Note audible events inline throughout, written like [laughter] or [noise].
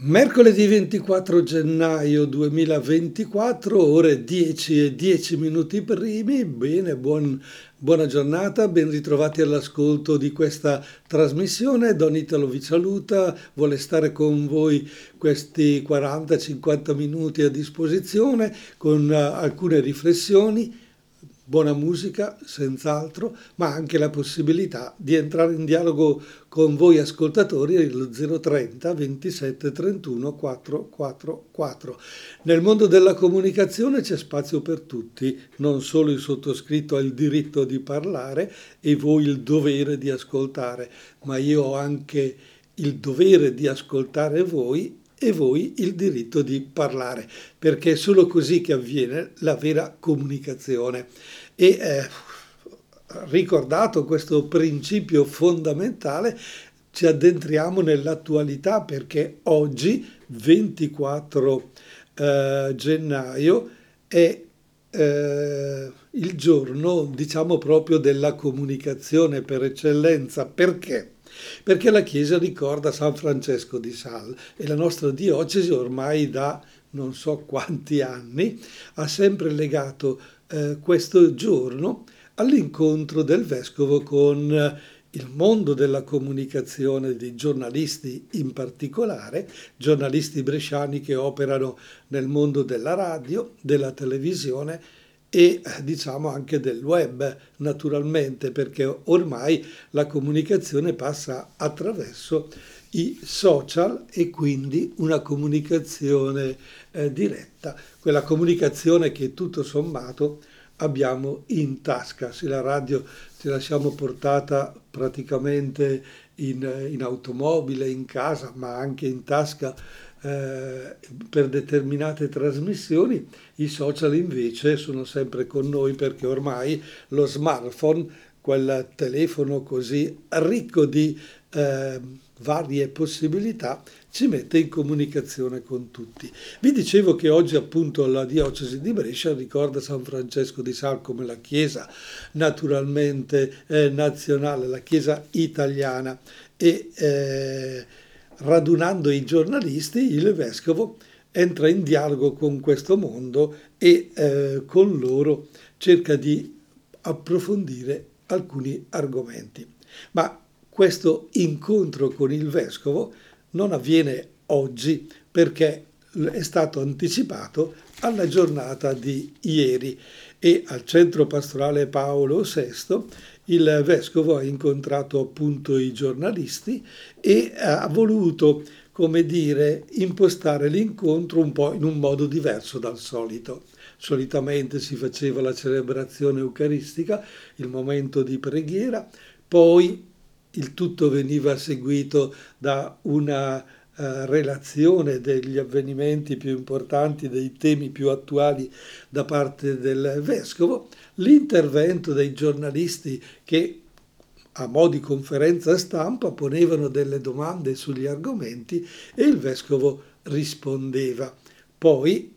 Mercoledì 24 gennaio 2024, ore 10 e 10 minuti primi. Bene, buon, buona giornata, ben ritrovati all'ascolto di questa trasmissione. Don Italo vi saluta, vuole stare con voi questi 40-50 minuti a disposizione con uh, alcune riflessioni buona musica, senz'altro, ma anche la possibilità di entrare in dialogo con voi ascoltatori allo 030 27 31 444. Nel mondo della comunicazione c'è spazio per tutti, non solo il sottoscritto ha il diritto di parlare e voi il dovere di ascoltare, ma io ho anche il dovere di ascoltare voi e voi il diritto di parlare, perché è solo così che avviene la vera comunicazione. E eh, ricordato questo principio fondamentale, ci addentriamo nell'attualità perché oggi, 24 eh, gennaio, è eh, il giorno, diciamo proprio, della comunicazione per eccellenza. Perché? Perché la Chiesa ricorda San Francesco di Sal e la nostra diocesi ormai da non so quanti anni ha sempre legato eh, questo giorno all'incontro del vescovo con il mondo della comunicazione, dei giornalisti in particolare, giornalisti bresciani che operano nel mondo della radio, della televisione e diciamo anche del web naturalmente perché ormai la comunicazione passa attraverso i social e quindi una comunicazione eh, diretta, quella comunicazione che tutto sommato abbiamo in tasca, se la radio ce la siamo portata praticamente in, in automobile, in casa, ma anche in tasca eh, per determinate trasmissioni, i social invece sono sempre con noi perché ormai lo smartphone, quel telefono così ricco di eh, varie possibilità, ci mette in comunicazione con tutti. Vi dicevo che oggi appunto la diocesi di Brescia ricorda San Francesco di Sal come la chiesa naturalmente eh, nazionale, la chiesa italiana e eh, radunando i giornalisti, il vescovo entra in dialogo con questo mondo e eh, con loro cerca di approfondire alcuni argomenti. Ma questo incontro con il vescovo non avviene oggi perché è stato anticipato alla giornata di ieri e al centro pastorale Paolo VI il vescovo ha incontrato appunto i giornalisti e ha voluto, come dire, impostare l'incontro un po' in un modo diverso dal solito. Solitamente si faceva la celebrazione eucaristica, il momento di preghiera, poi il tutto veniva seguito da una uh, relazione degli avvenimenti più importanti, dei temi più attuali da parte del vescovo, l'intervento dei giornalisti che a mo' di conferenza stampa ponevano delle domande sugli argomenti e il vescovo rispondeva. Poi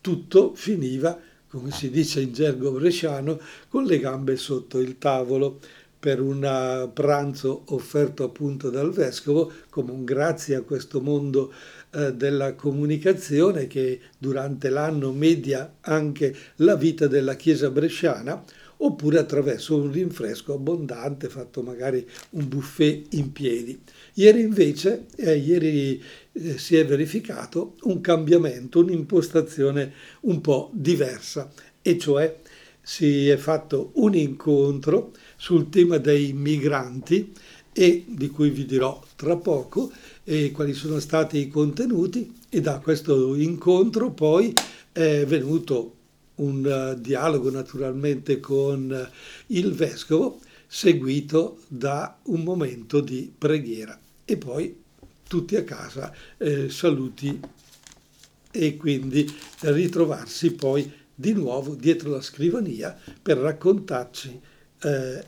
tutto finiva, come si dice in gergo bresciano, con le gambe sotto il tavolo per un pranzo offerto appunto dal vescovo come un grazie a questo mondo eh, della comunicazione che durante l'anno media anche la vita della Chiesa bresciana oppure attraverso un rinfresco abbondante fatto magari un buffet in piedi. Ieri invece, eh, ieri eh, si è verificato un cambiamento, un'impostazione un po' diversa e cioè si è fatto un incontro sul tema dei migranti e di cui vi dirò tra poco e quali sono stati i contenuti e da questo incontro poi è venuto un uh, dialogo naturalmente con uh, il vescovo seguito da un momento di preghiera. E poi tutti a casa eh, saluti e quindi ritrovarsi poi di nuovo dietro la scrivania per raccontarci eh,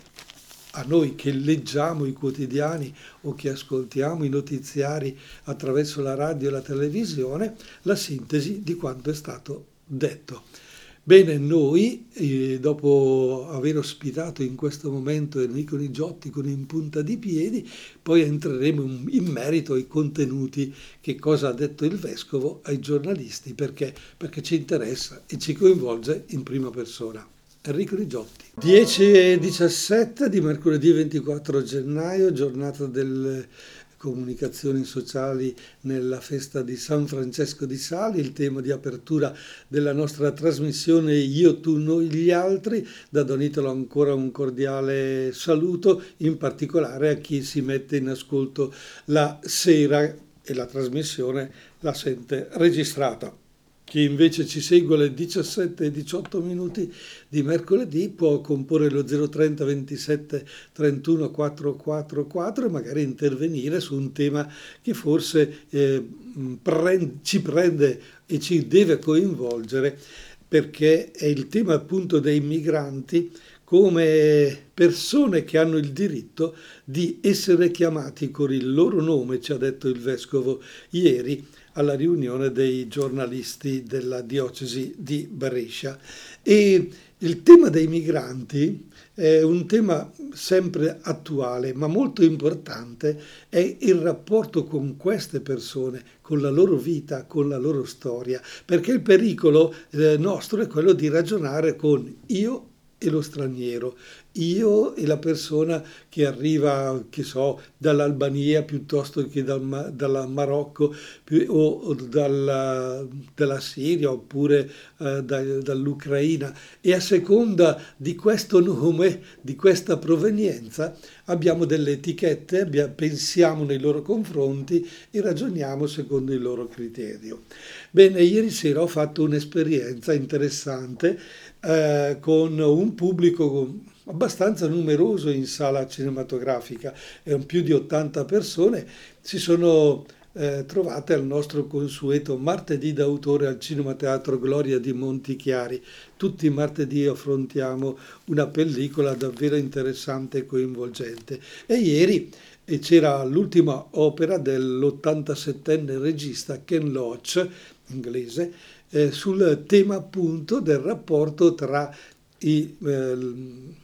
a noi che leggiamo i quotidiani o che ascoltiamo i notiziari attraverso la radio e la televisione la sintesi di quanto è stato detto. Bene, noi eh, dopo aver ospitato in questo momento Enrico Nigiotti con In punta di piedi, poi entreremo in merito ai contenuti, che cosa ha detto il vescovo ai giornalisti, perché, perché ci interessa e ci coinvolge in prima persona. Enrico Rigiotti. 10 e 17 di mercoledì 24 gennaio, giornata delle comunicazioni sociali nella festa di San Francesco di Sali, il tema di apertura della nostra trasmissione Io, tu, noi, gli altri. Da Don Italo ancora un cordiale saluto, in particolare a chi si mette in ascolto la sera e la trasmissione la sente registrata. Chi invece ci segue alle 17 e 18 minuti di mercoledì può comporre lo 030 27 31 444 e magari intervenire su un tema che forse eh, prende, ci prende e ci deve coinvolgere perché è il tema appunto dei migranti come persone che hanno il diritto di essere chiamati con il loro nome, ci ha detto il vescovo ieri, alla riunione dei giornalisti della diocesi di Brescia. E il tema dei migranti è un tema sempre attuale, ma molto importante, è il rapporto con queste persone, con la loro vita, con la loro storia, perché il pericolo eh, nostro è quello di ragionare con io e lo straniero, io e la persona che arriva, che so, dall'Albania piuttosto che dal, dal Marocco o, o dalla, dalla, Siria oppure eh, da, dall'Ucraina e a seconda di questo nome, di questa provenienza, abbiamo delle etichette, abbiamo, pensiamo nei loro confronti e ragioniamo secondo il loro criterio. Bene, ieri sera ho fatto un'esperienza interessante eh, con un pubblico abbastanza numeroso in sala cinematografica, erano più di 80 persone, si sono eh, trovate al nostro consueto martedì d'autore al Cinema Teatro Gloria di Montichiari. Tutti i martedì affrontiamo una pellicola davvero interessante e coinvolgente. E ieri e c'era l'ultima opera dell'87enne regista Ken Loach, inglese, eh, sul tema appunto del rapporto tra i, eh,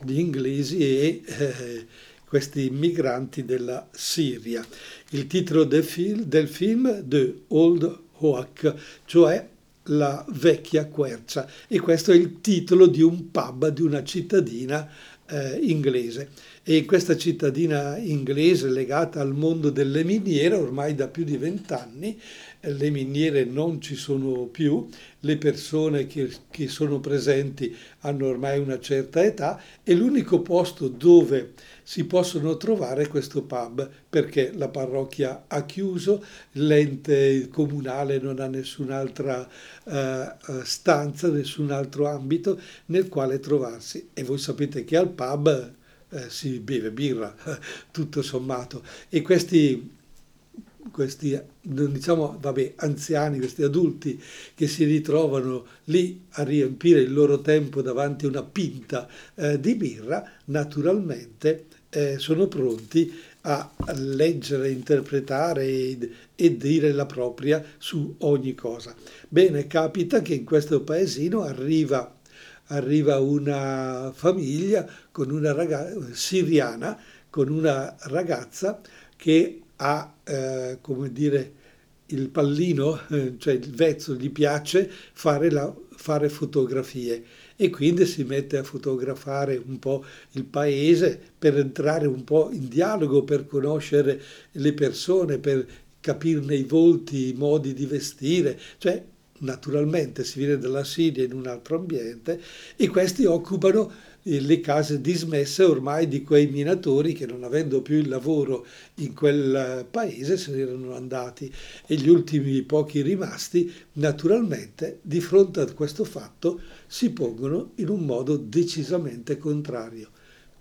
gli inglesi e eh, questi migranti della Siria. Il titolo del film, del film The Old Hoak, cioè la vecchia quercia, e questo è il titolo di un pub di una cittadina eh, inglese. E in questa cittadina inglese legata al mondo delle miniere ormai da più di vent'anni, le miniere non ci sono più, le persone che, che sono presenti hanno ormai una certa età e l'unico posto dove si possono trovare questo pub perché la parrocchia ha chiuso, l'ente comunale non ha nessun'altra uh, stanza, nessun altro ambito nel quale trovarsi. E voi sapete che al pub eh, si beve birra, [laughs] tutto sommato. E questi questi diciamo, vabbè, anziani, questi adulti che si ritrovano lì a riempire il loro tempo davanti a una pinta eh, di birra, naturalmente eh, sono pronti a leggere, interpretare e, e, dire la propria su ogni cosa. Bene, capita che in questo paesino arriva, arriva una famiglia con una ragazza siriana, con una ragazza che ha, eh, come dire, il pallino, eh, cioè il vezzo, gli piace fare, la, fare fotografie e quindi si mette a fotografare un po' il paese per entrare un po' in dialogo, per conoscere le persone, per capirne i volti, i modi di vestire, cioè naturalmente si viene dalla Siria in un altro ambiente e questi occupano le case dismesse ormai di quei minatori che non avendo più il lavoro in quel paese se ne erano andati e gli ultimi pochi rimasti naturalmente di fronte a questo fatto si pongono in un modo decisamente contrario.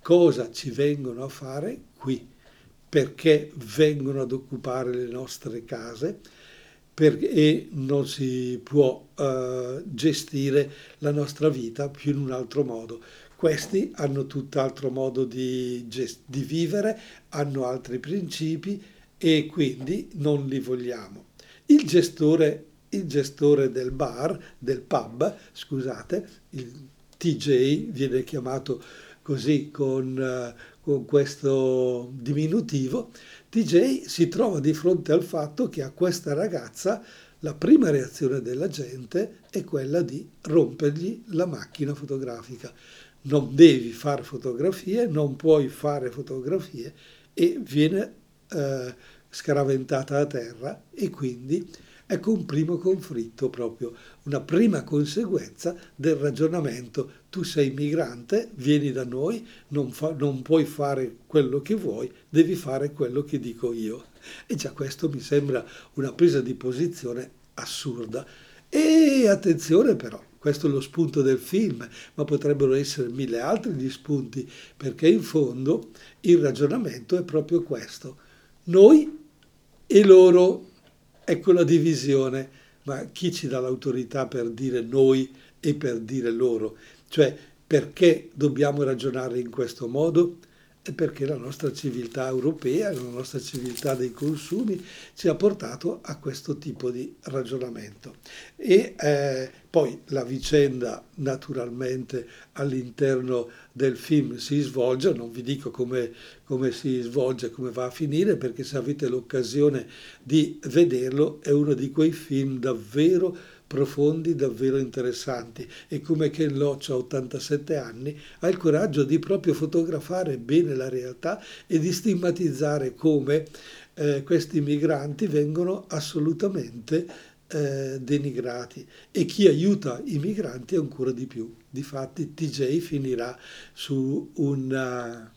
Cosa ci vengono a fare qui? Perché vengono ad occupare le nostre case? e non si può uh, gestire la nostra vita più in un altro modo. Questi hanno tutt'altro modo di, gest- di vivere, hanno altri principi e quindi non li vogliamo. Il gestore il gestore del bar, del pub, scusate, il TJ viene chiamato così con, con questo diminutivo, TJ si trova di fronte al fatto che a questa ragazza la prima reazione della gente è quella di rompergli la macchina fotografica. Non devi fare fotografie, non puoi fare fotografie e viene eh, scaraventata a terra e quindi ecco un primo conflitto proprio, una prima conseguenza del ragionamento tu sei migrante, vieni da noi, non, fa, non puoi fare quello che vuoi, devi fare quello che dico io. E già questo mi sembra una presa di posizione assurda. E attenzione però, questo è lo spunto del film, ma potrebbero essere mille altri gli spunti, perché in fondo il ragionamento è proprio questo. Noi e loro, ecco la divisione, ma chi ci dà l'autorità per dire noi e per dire loro? Cioè, perché dobbiamo ragionare in questo modo? Perché la nostra civiltà europea, la nostra civiltà dei consumi ci ha portato a questo tipo di ragionamento. E eh, poi la vicenda naturalmente all'interno del film si svolge, non vi dico come, come si svolge, come va a finire, perché se avete l'occasione di vederlo è uno di quei film davvero profondi, davvero interessanti e come Ken Loach a 87 anni ha il coraggio di proprio fotografare bene la realtà e di stigmatizzare come eh, questi migranti vengono assolutamente eh, denigrati e chi aiuta i migranti ancora di più. Difatti TJ finirà su una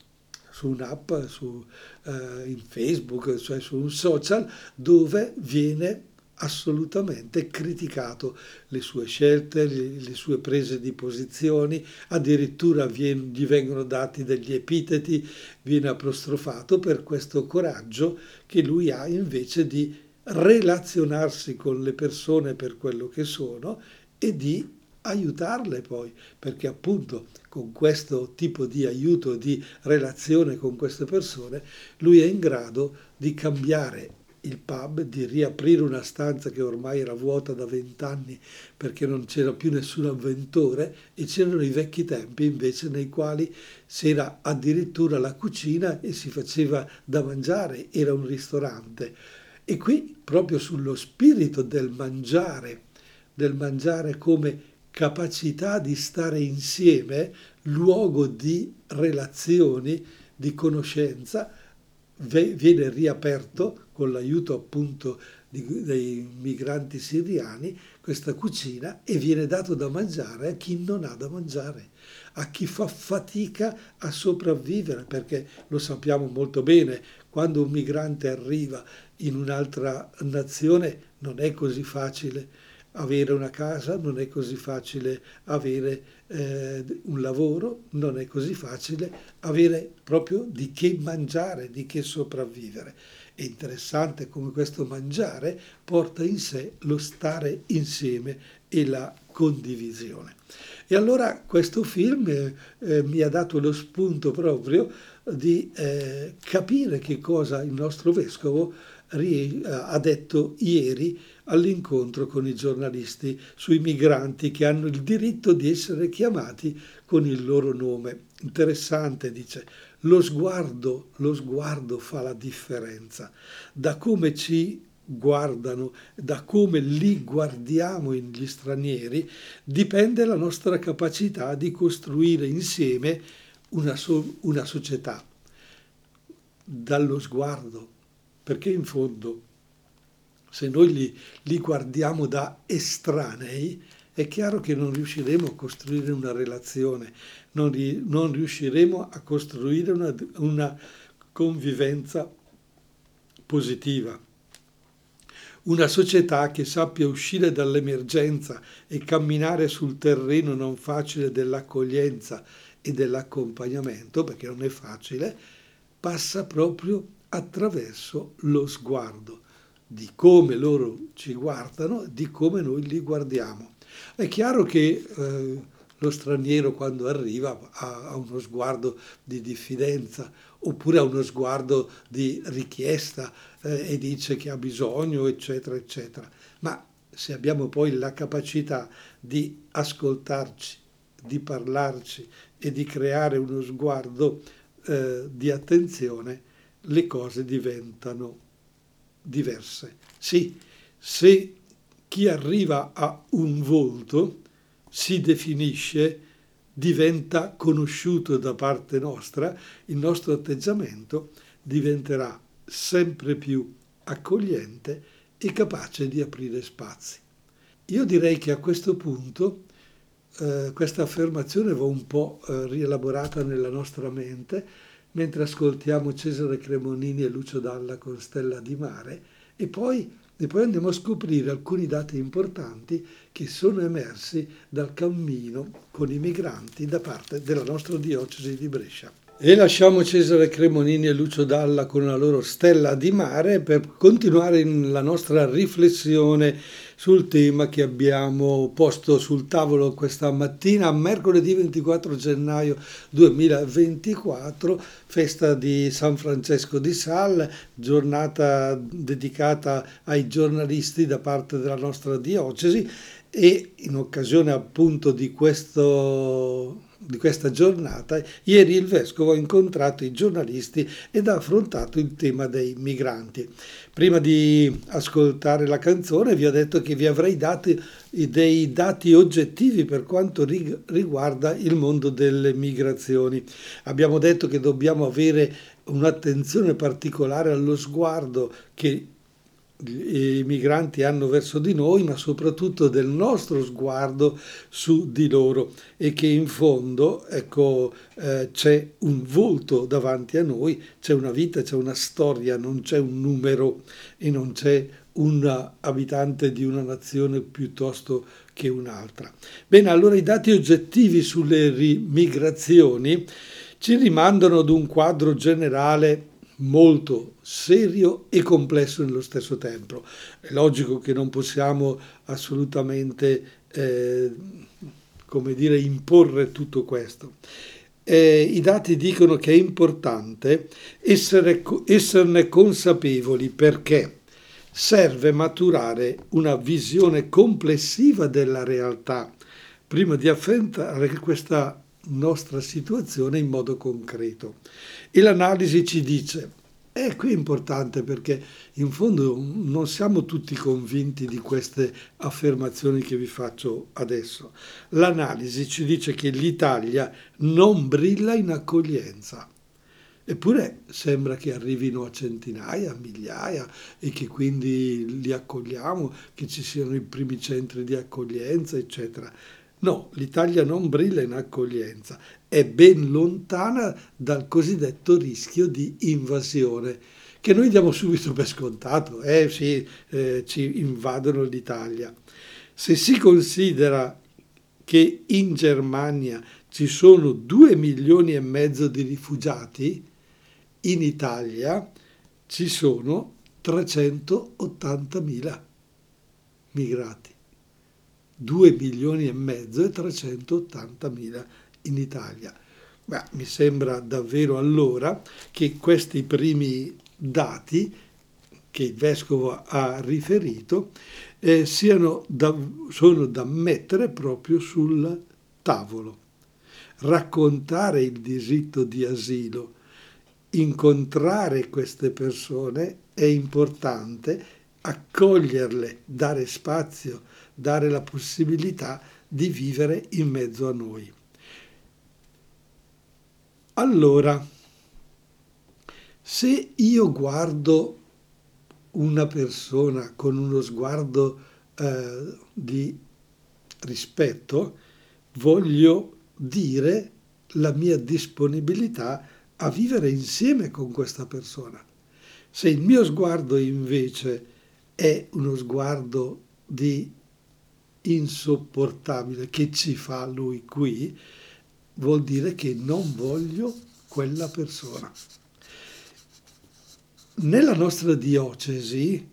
su un'app, su, uh, in Facebook, cioè su un social, dove viene assolutamente criticato le sue scelte, le, sue prese di posizioni, addirittura gli vengono dati degli epiteti, viene apostrofato per questo coraggio che lui ha invece di relazionarsi con le persone per quello che sono e di aiutarle poi, perché appunto con questo tipo di aiuto, di relazione con queste persone, lui è in grado di cambiare il pub, di riaprire una stanza che ormai era vuota da vent'anni perché non c'era più nessun avventore e c'erano i vecchi tempi invece nei quali c'era addirittura la cucina e si faceva da mangiare, era un ristorante. E qui proprio sullo spirito del mangiare, del mangiare come capacità di stare insieme, luogo di relazioni, di conoscenza, viene riaperto con l'aiuto appunto di, dei migranti siriani questa cucina e viene dato da mangiare a chi non ha da mangiare, a chi fa fatica a sopravvivere, perché lo sappiamo molto bene, quando un migrante arriva in un'altra nazione non è così facile avere una casa, non è così facile avere eh, un lavoro, non è così facile avere proprio di che mangiare, di che sopravvivere. È interessante come questo mangiare porta in sé lo stare insieme e la condivisione. E allora questo film eh, eh mi ha dato lo spunto proprio di eh, capire che cosa il nostro vescovo ha detto ieri all'incontro con i giornalisti sui migranti che hanno il diritto di essere chiamati con il loro nome. Interessante, dice, lo sguardo, lo sguardo fa la differenza. Da come ci guardano, da come li guardiamo gli stranieri, dipende la nostra capacità di costruire insieme una, so- una società. Dallo sguardo, perché in fondo se noi li, li guardiamo da estranei, è chiaro che non riusciremo a costruire una relazione, non, ri, non riusciremo a costruire una, una convivenza positiva. Una società che sappia uscire dall'emergenza e camminare sul terreno non facile dell'accoglienza e dell'accompagnamento, perché non è facile, passa proprio attraverso lo sguardo di come loro ci guardano, di come noi li guardiamo. È chiaro che eh, lo straniero quando arriva ha, ha, uno sguardo di diffidenza oppure ha uno sguardo di richiesta eh, e dice che ha bisogno, eccetera, eccetera. Ma se abbiamo poi la capacità di ascoltarci, di parlarci e di creare uno sguardo eh, di attenzione, le cose diventano diverse. Sì, se chi arriva a un volto si definisce, diventa conosciuto da parte nostra, il nostro atteggiamento diventerà sempre più accogliente e capace di aprire spazi. Io direi che a questo punto eh, questa affermazione va un po' eh, rielaborata nella nostra mente mentre ascoltiamo Cesare Cremonini e Lucio Dalla con Stella di Mare e poi, poi andiamo a scoprire alcuni dati importanti che sono emersi dal cammino con i migranti da parte della nostra diocesi di Brescia. E lasciamo Cesare Cremonini e Lucio Dalla con la loro stella di mare per continuare la nostra riflessione sul tema che abbiamo posto sul tavolo questa mattina, mercoledì 24 gennaio 2024, festa di San Francesco di Sal, giornata dedicata ai giornalisti da parte della nostra diocesi e in occasione appunto di questo di questa giornata, ieri il vescovo ha incontrato i giornalisti ed ha affrontato il tema dei migranti. Prima di ascoltare la canzone vi ho detto che vi avrei dato dei dati oggettivi per quanto riguarda il mondo delle migrazioni. Abbiamo detto che dobbiamo avere un'attenzione particolare allo sguardo che i migranti hanno verso di noi, ma soprattutto del nostro sguardo su di loro e che in fondo ecco, eh, c'è un volto davanti a noi, c'è una vita, c'è una storia, non c'è un numero e non c'è un abitante di una nazione piuttosto che un'altra. Bene, allora i dati oggettivi sulle migrazioni ci rimandano ad un quadro generale molto serio e complesso nello stesso tempo. È logico che non possiamo assolutamente, eh, come dire, imporre tutto questo. Eh, I dati dicono che è importante essere, esserne consapevoli perché serve maturare una visione complessiva della realtà prima di affrontare questa nostra situazione in modo concreto. E l'analisi ci dice, e qui è importante perché in fondo non siamo tutti convinti di queste affermazioni che vi faccio adesso. L'analisi ci dice che l'Italia non brilla in accoglienza. Eppure sembra che arrivino a centinaia, a migliaia e che quindi li accogliamo, che ci siano i primi centri di accoglienza, eccetera. No, l'Italia non brilla in accoglienza, è ben lontana dal cosiddetto rischio di invasione, che noi diamo subito per scontato, eh sì, eh, ci invadono l'Italia. Se si considera che in Germania ci sono 2 milioni e mezzo di rifugiati, in Italia ci sono 380 mila migrati. 2 milioni e mezzo e 380 mila in Italia. Beh, mi sembra davvero allora che questi primi dati che il vescovo ha riferito eh, da, sono da mettere proprio sul tavolo. Raccontare il diritto di asilo, incontrare queste persone è importante, accoglierle, dare spazio, dare la possibilità di vivere in mezzo a noi. Allora, se io guardo una persona con uno sguardo eh, di rispetto, voglio dire la mia disponibilità a vivere insieme con questa persona. Se il mio sguardo invece è uno sguardo di insopportabile che ci fa lui qui, vuol dire che non voglio quella persona. Nella nostra diocesi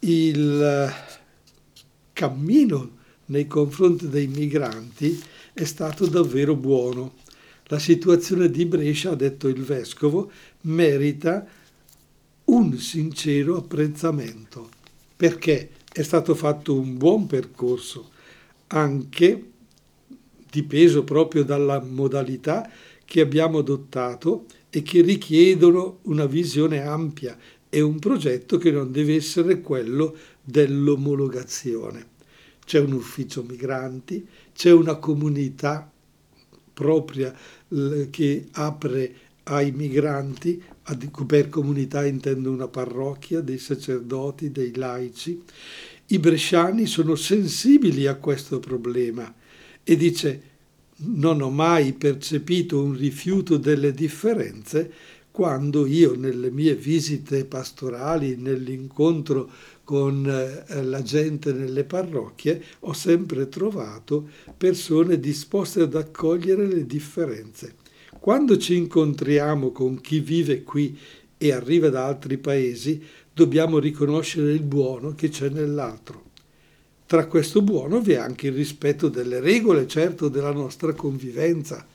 il cammino nei confronti dei migranti è stato davvero buono. La situazione di Brescia, ha detto il vescovo, merita un sincero apprezzamento. Perché? è stato fatto un buon percorso, anche dipeso proprio dalla modalità che abbiamo adottato e che richiedono una visione ampia e un progetto che non deve essere quello dell'omologazione. C'è un ufficio migranti, c'è una comunità propria che apre ai migranti, per comunità intendo una parrocchia, dei sacerdoti, dei laici. I bresciani sono sensibili a questo problema e dice non ho mai percepito un rifiuto delle differenze quando io nelle mie visite pastorali, nell'incontro con eh, la gente nelle parrocchie, ho sempre trovato persone disposte ad accogliere le differenze. Quando ci incontriamo con chi vive qui e arriva da altri paesi, dobbiamo riconoscere il buono che c'è nell'altro. Tra questo buono vi è anche il rispetto delle regole, certo, della nostra convivenza.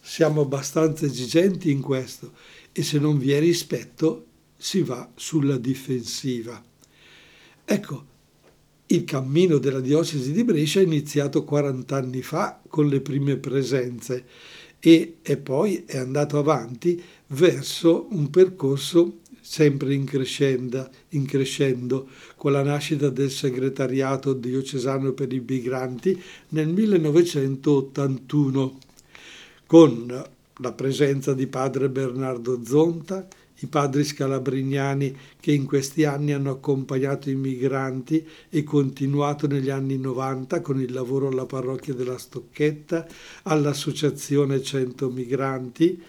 Siamo abbastanza esigenti in questo e se non vi è rispetto si va sulla difensiva. Ecco, il cammino della diocesi di Brescia è iniziato 40 anni fa con le prime presenze e, e poi è andato avanti verso un percorso sempre in crescendo, in crescendo, con la nascita del segretariato diocesano per i migranti nel 1981, con la presenza di padre Bernardo Zonta, i padri scalabrignani che in questi anni hanno accompagnato i migranti e continuato negli anni 90 con il lavoro alla parrocchia della Stocchetta, all'associazione 100 Migranti,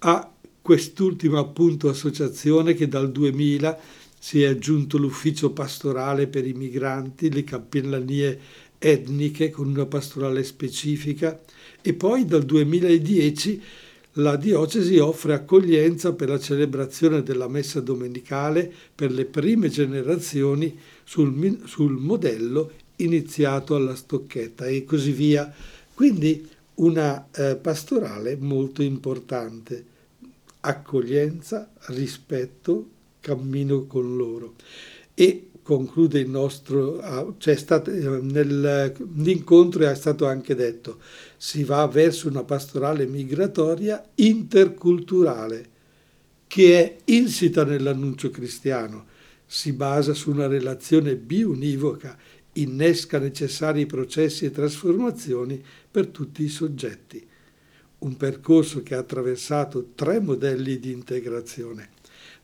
a quest'ultima appunto associazione che dal 2000 si è aggiunto l'ufficio pastorale per i migranti, le cappellanie etniche con una pastorale specifica e poi dal 2010 la diocesi offre accoglienza per la celebrazione della messa domenicale per le prime generazioni sul, sul modello iniziato alla stocchetta e così via. Quindi una eh, pastorale molto importante. Accoglienza, rispetto, cammino con loro. E conclude il nostro, ah, cioè stato, nell'incontro è stato anche detto, si va verso una pastorale migratoria interculturale che è insita nell'annuncio cristiano, si basa su una relazione biunivoca, innesca necessari processi e trasformazioni per tutti i soggetti. Un percorso che ha attraversato tre modelli di integrazione,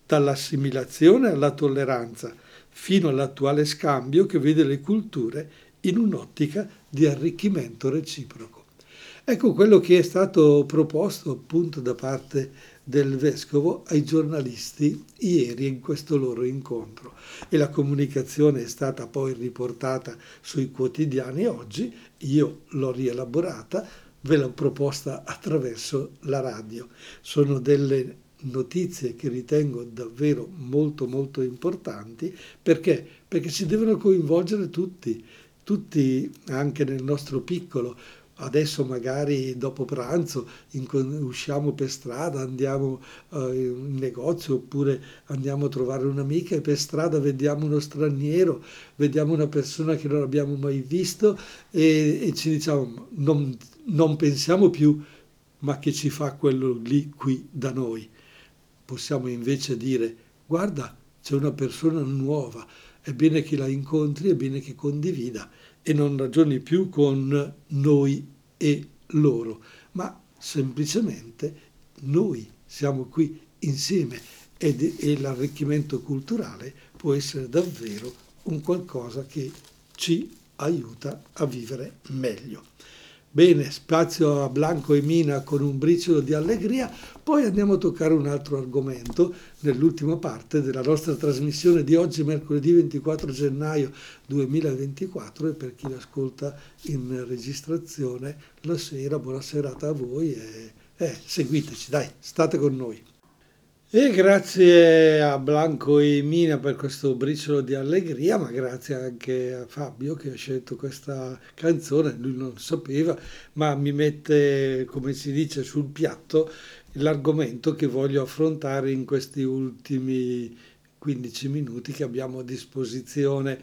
dall'assimilazione alla tolleranza, fino all'attuale scambio che vede le culture in un'ottica di arricchimento reciproco. Ecco quello che è stato proposto appunto da parte del vescovo ai giornalisti ieri in questo loro incontro e la comunicazione è stata poi riportata sui quotidiani oggi, io l'ho rielaborata, ve l'ho proposta attraverso la radio. Sono delle notizie che ritengo davvero molto molto importanti perché? Perché si devono coinvolgere tutti, tutti anche nel nostro piccolo. Adesso magari dopo pranzo usciamo per strada, andiamo uh, in negozio oppure andiamo a trovare un'amica e per strada vediamo uno straniero, vediamo una persona che non abbiamo mai visto e, e ci diciamo non, non pensiamo più ma che ci fa quello lì qui da noi possiamo invece dire guarda c'è una persona nuova, è bene che la incontri, è bene che condivida e non ragioni più con noi e loro, ma semplicemente noi siamo qui insieme ed, e l'arricchimento culturale può essere davvero un qualcosa che ci aiuta a vivere meglio. Bene, spazio a Blanco e Mina con un briciolo di allegria, poi andiamo a toccare un altro argomento nell'ultima parte della nostra trasmissione di oggi, mercoledì 24 gennaio 2024 e per chi l'ascolta in registrazione la sera, buona serata a voi e eh, seguiteci, dai, state con noi. E grazie a Blanco e Mina per questo briciolo di allegria, ma grazie anche a Fabio che ha scelto questa canzone, lui non lo sapeva, ma mi mette, come si dice, sul piatto l'argomento che voglio affrontare in questi ultimi 15 minuti che abbiamo a disposizione.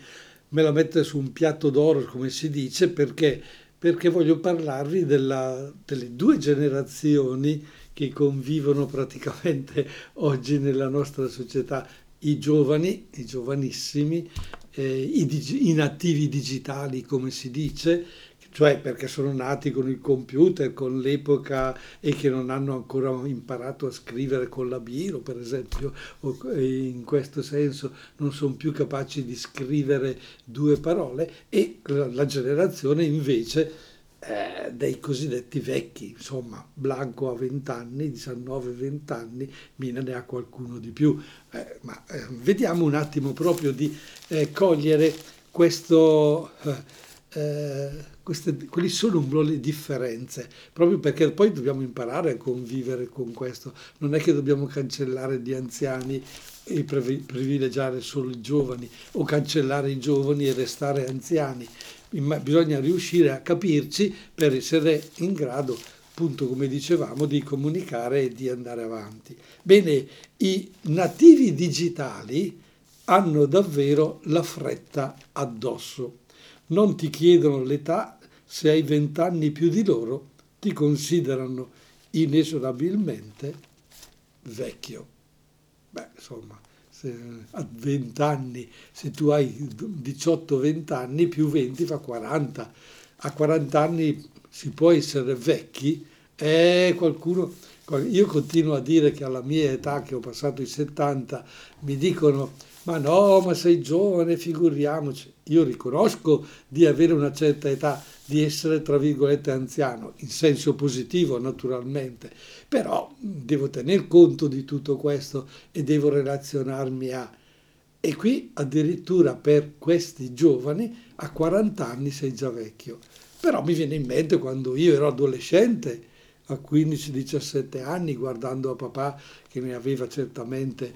me la mette su un piatto d'oro, come si dice, perché, perché voglio parlarvi della, delle due generazioni che convivono praticamente [laughs] oggi nella nostra società, i giovani, i giovanissimi, eh, i, i nativi digitali, come si dice, cioè perché sono nati con il computer, con l'epoca e che non hanno ancora imparato a scrivere con la biro, per esempio, o in questo senso non sono più capaci di scrivere due parole, e la generazione invece eh, dei cosiddetti vecchi, insomma, Blanco ha 20 anni, 19-20 anni, Mina ne ha qualcuno di più, eh, ma eh, vediamo un attimo proprio di eh, cogliere questo eh, eh, queste, quali sono le differenze, proprio perché poi dobbiamo imparare a convivere con questo, non è che dobbiamo cancellare gli anziani e privilegiare solo i giovani o cancellare i giovani e restare anziani, bisogna riuscire a capirci per essere in grado appunto come dicevamo, di comunicare e di andare avanti. Bene, i nativi digitali hanno davvero la fretta addosso non ti chiedono l'età, se hai vent'anni più di loro, ti considerano inesorabilmente vecchio. Beh, insomma, a 20 anni, se tu hai 18-20 anni, più 20 fa 40. A 40 anni si può essere vecchi e qualcuno... Io continuo a dire che alla mia età, che ho passato i 70, mi dicono ma no, ma sei giovane, figuriamoci. Io riconosco di avere una certa età, di essere, tra virgolette, anziano, in senso positivo naturalmente, però devo tener conto di tutto questo e devo relazionarmi a... E qui addirittura per questi giovani a 40 anni sei già vecchio. Però mi viene in mente quando io ero adolescente, a 15-17 anni, guardando a papà che ne aveva certamente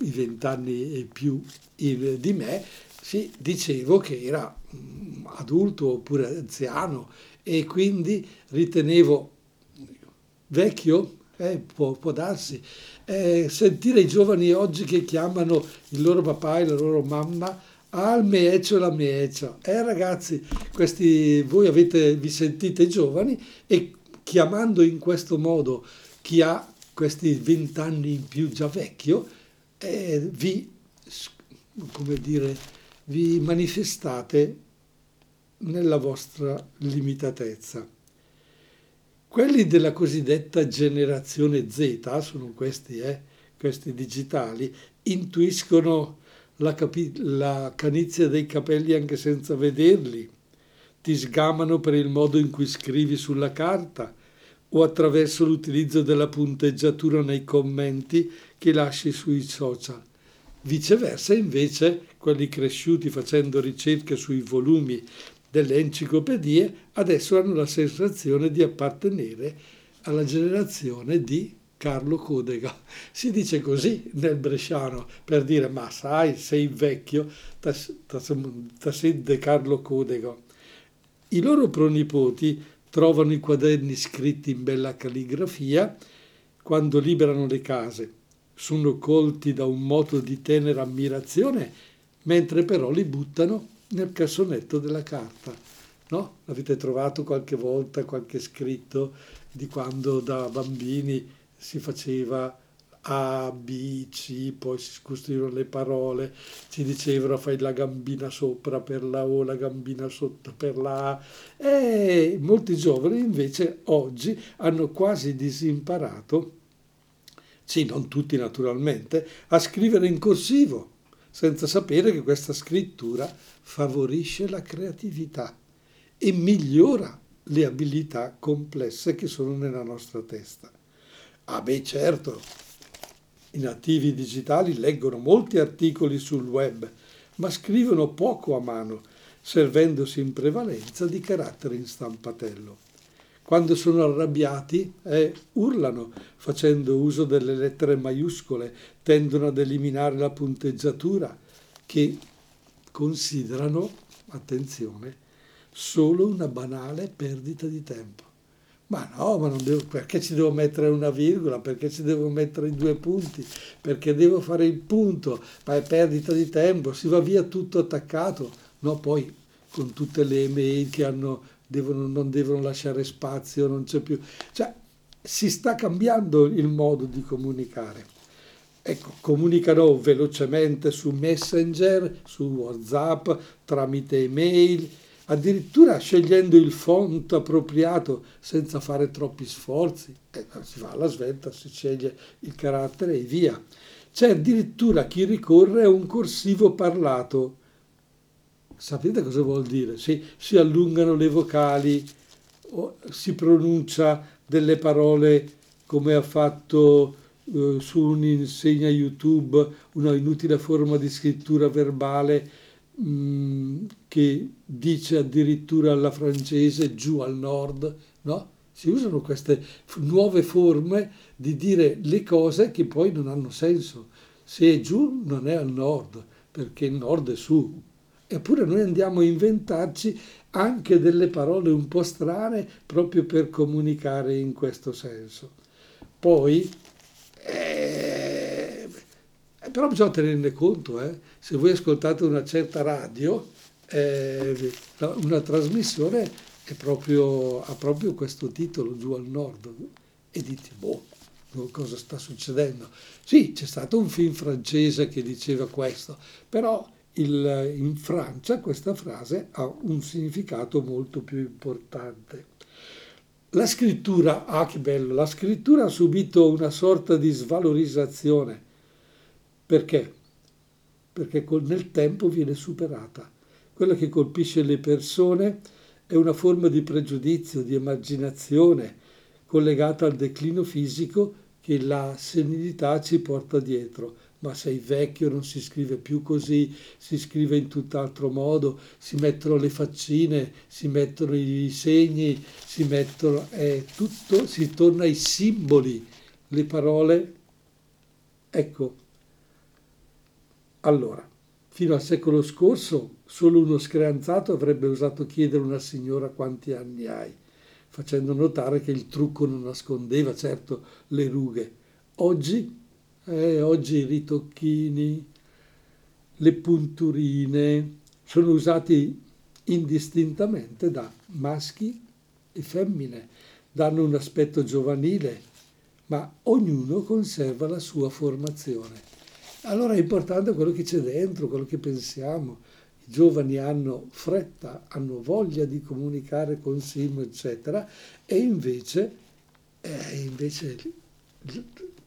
i 20 anni e più di me, sì, dicevo che era mm, adulto oppure anziano e quindi ritenevo vecchio, eh, può, può, darsi. Eh, sentire i giovani oggi che chiamano il loro papà e la loro mamma al meeccio la meeccia. Eh ragazzi, questi, voi avete, vi sentite giovani e chiamando in questo modo chi ha questi vent'anni in più già vecchio, eh, vi, dire, vi manifestate nella vostra limitatezza. Quelli della cosiddetta generazione Z, sono questi, eh, questi digitali, intuiscono la, capi- la canizia dei capelli anche senza vederli, ti sgamano per il modo in cui scrivi sulla carta, o attraverso l'utilizzo della punteggiatura nei commenti che lasci sui social. Viceversa, invece, quelli cresciuti facendo ricerche sui volumi delle enciclopedie adesso hanno la sensazione di appartenere alla generazione di Carlo Codega. [laughs] Si dice così nel bresciano per dire ma sai, sei vecchio, tasende Carlo Codega. I loro pronipoti trovano i quaderni scritti in bella calligrafia quando liberano le case. Sono colti da un moto di tenera ammirazione, mentre però li buttano nel cassonetto della carta. No? Avete trovato qualche volta qualche scritto di quando da bambini si faceva a, B, C, poi si costruivano le parole, ci dicevano fai la gambina sopra per la O, la gambina sotto per la A. E molti giovani invece oggi hanno quasi disimparato, sì, non tutti naturalmente, a scrivere in corsivo, senza sapere che questa scrittura favorisce la creatività e migliora le abilità complesse che sono nella nostra testa. Ah beh certo, i nativi digitali leggono molti articoli sul web, ma scrivono poco a mano, servendosi in prevalenza di caratteri in stampatello. Quando sono arrabbiati, eh, urlano, facendo uso delle lettere maiuscole, tendono ad eliminare la punteggiatura, che considerano, attenzione, solo una banale perdita di tempo. Ma no, ma devo, perché ci devo mettere una virgola? Perché ci devo mettere i due punti? Perché devo fare il punto? Ma è perdita di tempo, si va via tutto attaccato. no? Poi con tutte le email che hanno, devono, non devono lasciare spazio, non c'è più. Cioè, si sta cambiando il modo di comunicare. Ecco, comunicano velocemente su Messenger, su WhatsApp, tramite email, addirittura scegliendo il font appropriato senza fare troppi sforzi. Eh, si va alla svelta, si sceglie il carattere e via. C'è addirittura chi ricorre a un corsivo parlato. Sapete cosa vuol dire? Si, si allungano le vocali, si pronuncia delle parole come ha fatto eh, su un'insegna YouTube, una inutile forma di scrittura verbale mh, mm, che dice addirittura alla francese giù al nord, no? Si usano queste nuove forme di dire le cose che poi non hanno senso. Se è giù non è al nord, perché il nord è su. Eppure noi andiamo a inventarci anche delle parole un po' strane proprio per comunicare in questo senso. Poi, eh, però bisogna tenerne conto, eh. se voi ascoltate una certa radio, eh, una trasmissione proprio, ha proprio questo titolo giù al nord e dite, boh, cosa sta succedendo? Sì, c'è stato un film francese che diceva questo, però il, in Francia questa frase ha un significato molto più importante. La scrittura, ah che bello, la scrittura ha subito una sorta di svalorizzazione. Perché? Perché nel tempo viene superata. Quello che colpisce le persone è una forma di pregiudizio, di emarginazione collegata al declino fisico che la senilità ci porta dietro. Ma sei vecchio, non si scrive più così, si scrive in tutt'altro modo, si mettono le faccine, si mettono i segni, si mettono... è tutto, si torna ai simboli, le parole. Ecco, allora, Fino al secolo scorso solo uno screanzato avrebbe osato chiedere a una signora quanti anni hai, facendo notare che il trucco non nascondeva certo le rughe. Oggi, eh, oggi i ritocchini, le punturine sono usati indistintamente da maschi e femmine, danno un aspetto giovanile, ma ognuno conserva la sua formazione. Allora è importante quello che c'è dentro, quello che pensiamo. I giovani hanno fretta, hanno voglia di comunicare con Simo, eccetera, e invece, eh, invece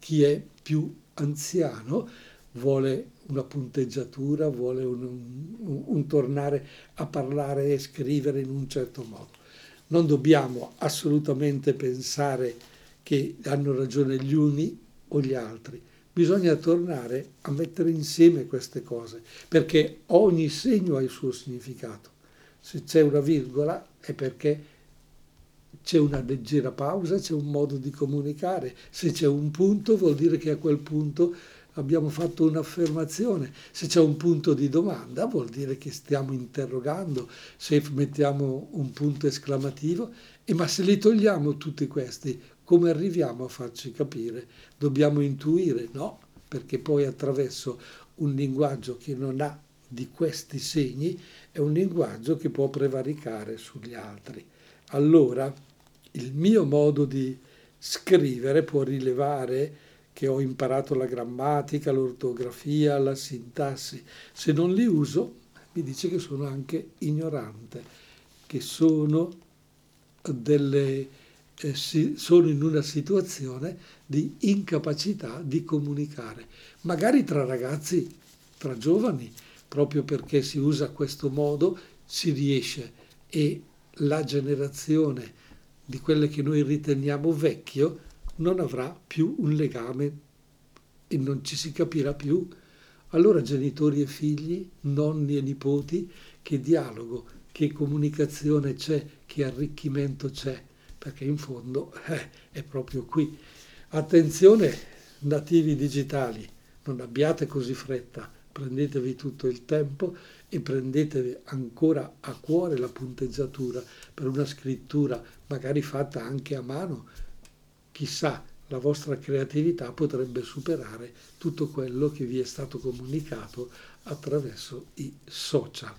chi è più anziano vuole una punteggiatura, vuole un, un, un, tornare a parlare e scrivere in un certo modo. Non dobbiamo assolutamente pensare che hanno ragione gli uni o gli altri bisogna tornare a mettere insieme queste cose, perché ogni segno ha il suo significato. Se c'è una virgola è perché c'è una leggera pausa, c'è un modo di comunicare. Se c'è un punto vuol dire che a quel punto abbiamo fatto un'affermazione. Se c'è un punto di domanda vuol dire che stiamo interrogando. Se mettiamo un punto esclamativo, e ma se li togliamo tutti questi, come arriviamo a farci capire? Dobbiamo intuire? No, perché poi attraverso un linguaggio che non ha di questi segni è un linguaggio che può prevaricare sugli altri. Allora, il mio modo di scrivere può rilevare che ho imparato la grammatica, l'ortografia, la sintassi. Se non li uso, mi dice che sono anche ignorante, che sono delle eh, si, sono in una situazione di incapacità di comunicare, magari tra ragazzi, tra giovani, proprio perché si usa questo modo si riesce e la generazione di quelle che noi riteniamo vecchio non avrà più un legame e non ci si capirà più. Allora genitori e figli, nonni e nipoti, che dialogo, che comunicazione c'è, che arricchimento c'è perché in fondo eh, è proprio qui. Attenzione, nativi digitali, non abbiate così fretta, prendetevi tutto il tempo e prendetevi ancora a cuore la punteggiatura per una scrittura magari fatta anche a mano. Chissà, la vostra creatività potrebbe superare tutto quello che vi è stato comunicato attraverso i social.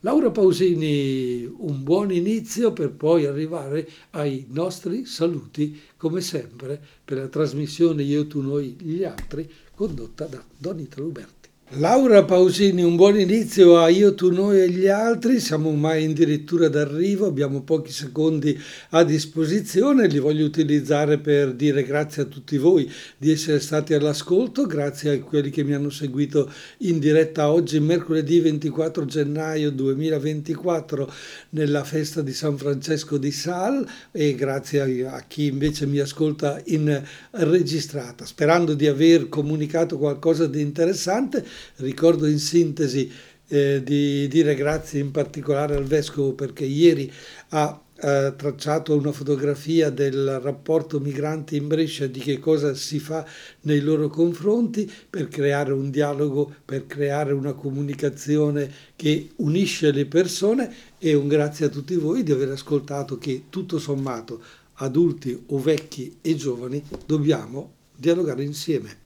Laura Pausini, un buon inizio per poi arrivare ai nostri saluti, come sempre, per la trasmissione Io, tu, noi, gli altri, condotta da Don Italo Uberti. Laura Pausini, un buon inizio a Io, tu, noi e gli altri. Siamo ormai addirittura d'arrivo, abbiamo pochi secondi a disposizione. Li voglio utilizzare per dire grazie a tutti voi di essere stati all'ascolto, grazie a quelli che mi hanno seguito in diretta oggi, mercoledì 24 gennaio 2024, nella festa di San Francesco di Sal e grazie a chi invece mi ascolta in registrata, sperando di aver comunicato qualcosa di interessante Ricordo in sintesi eh, di dire grazie in particolare al Vescovo perché ieri ha eh, tracciato una fotografia del rapporto migranti in Brescia di che cosa si fa nei loro confronti per creare un dialogo, per creare una comunicazione che unisce le persone e un grazie a tutti voi di aver ascoltato che tutto sommato adulti o vecchi e giovani dobbiamo dialogare insieme.